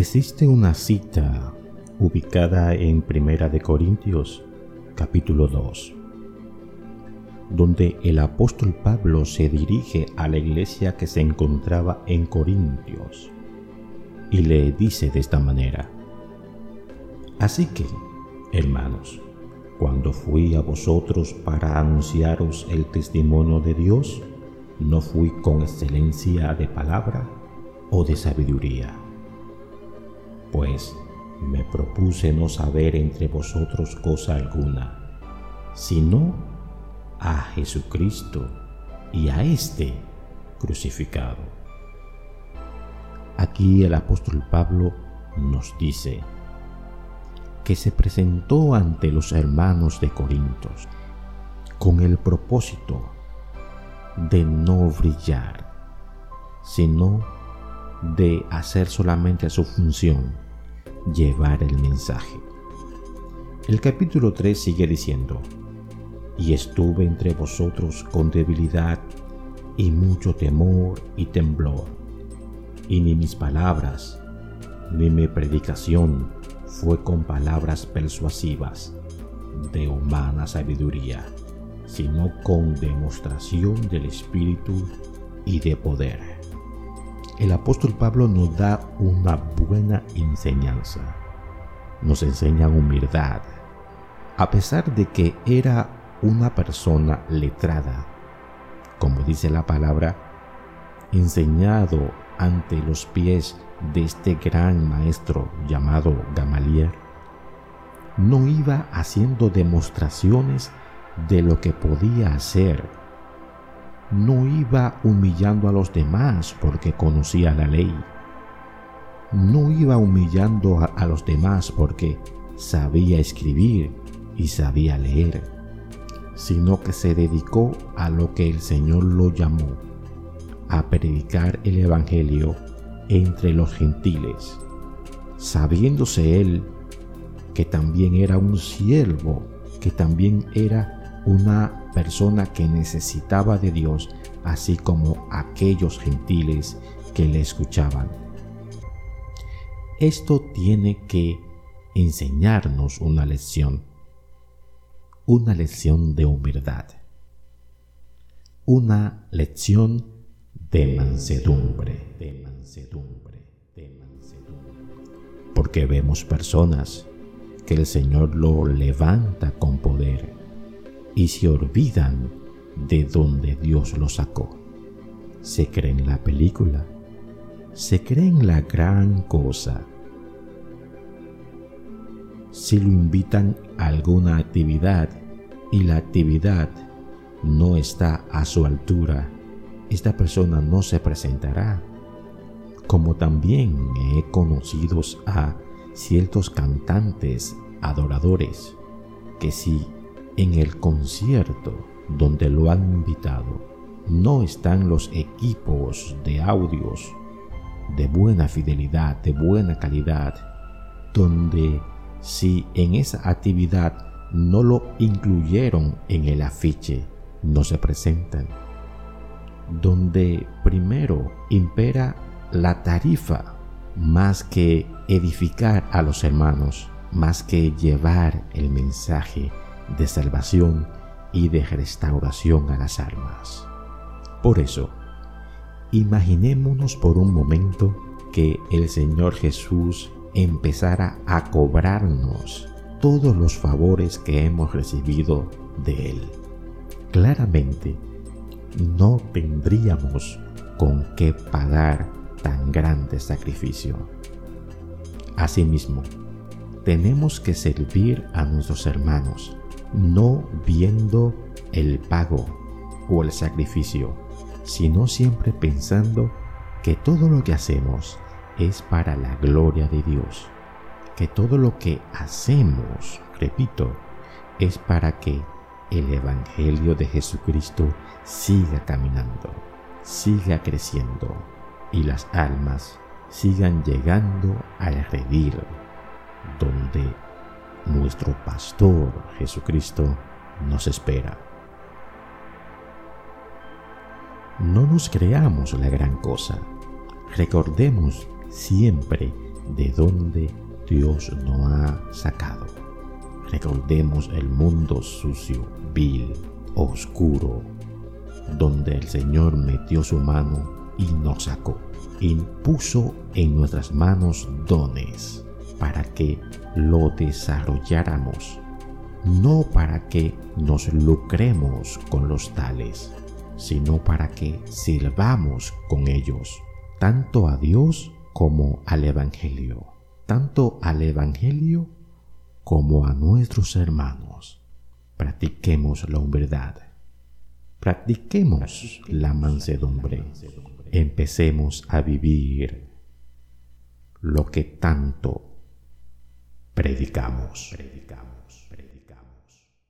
Existe una cita ubicada en Primera de Corintios, capítulo 2, donde el apóstol Pablo se dirige a la iglesia que se encontraba en Corintios y le dice de esta manera, Así que, hermanos, cuando fui a vosotros para anunciaros el testimonio de Dios, no fui con excelencia de palabra o de sabiduría pues me propuse no saber entre vosotros cosa alguna, sino a Jesucristo y a éste crucificado. Aquí el apóstol Pablo nos dice que se presentó ante los hermanos de Corintios con el propósito de no brillar, sino de hacer solamente su función, llevar el mensaje. El capítulo 3 sigue diciendo, y estuve entre vosotros con debilidad y mucho temor y temblor, y ni mis palabras, ni mi predicación fue con palabras persuasivas de humana sabiduría, sino con demostración del Espíritu y de poder el apóstol Pablo nos da una buena enseñanza. Nos enseña humildad. A pesar de que era una persona letrada, como dice la palabra, enseñado ante los pies de este gran maestro llamado Gamaliel, no iba haciendo demostraciones de lo que podía hacer no iba humillando a los demás porque conocía la ley. No iba humillando a, los demás porque sabía escribir y sabía leer, sino que se dedicó a lo que el Señor lo llamó, a predicar el Evangelio entre los gentiles, sabiéndose él que también era un siervo, que también era una persona que necesitaba de Dios, así como aquellos gentiles que le escuchaban. Esto tiene que enseñarnos una lección, una lección de humildad, una lección de mansedumbre, de mansedumbre, de mansedumbre. Porque vemos personas que el Señor lo levanta con poder y se olvidan de donde Dios los sacó. Se creen la película, se creen la gran cosa. Si lo invitan a alguna actividad y la actividad no está a su altura, esta persona no se presentará. Como también he conocido a ciertos cantantes adoradores que si en el concierto donde lo han invitado no están los equipos de audios de buena fidelidad, de buena calidad, donde si en esa actividad no lo incluyeron en el afiche, no se presentan, donde primero impera la tarifa más que edificar a los hermanos, más que llevar el mensaje de salvación y de restauración a las almas. Por eso, imaginémonos por un momento que el Señor Jesús empezara a cobrarnos todos los favores que hemos recibido de Él. Claramente, no tendríamos con qué pagar tan grande sacrificio. Asimismo, tenemos que servir a nuestros hermanos no viendo el pago o el sacrificio, sino siempre pensando que todo lo que hacemos es para la gloria de Dios, que todo lo que hacemos, repito, es para que el Evangelio de Jesucristo siga caminando, siga creciendo y las almas sigan llegando al redil, donde nuestro pastor Jesucristo nos espera. No nos creamos la gran cosa. Recordemos siempre de donde Dios nos ha sacado. Recordemos el mundo sucio, vil, oscuro, donde el Señor metió su mano y nos sacó. Impuso en nuestras manos dones para que lo desarrolláramos, no para que nos lucremos con los tales, sino para que sirvamos con ellos, tanto a Dios como al Evangelio, tanto al Evangelio como a nuestros hermanos. Practiquemos la humildad, practiquemos la mansedumbre, empecemos a vivir lo que tanto predicamos. predicamos.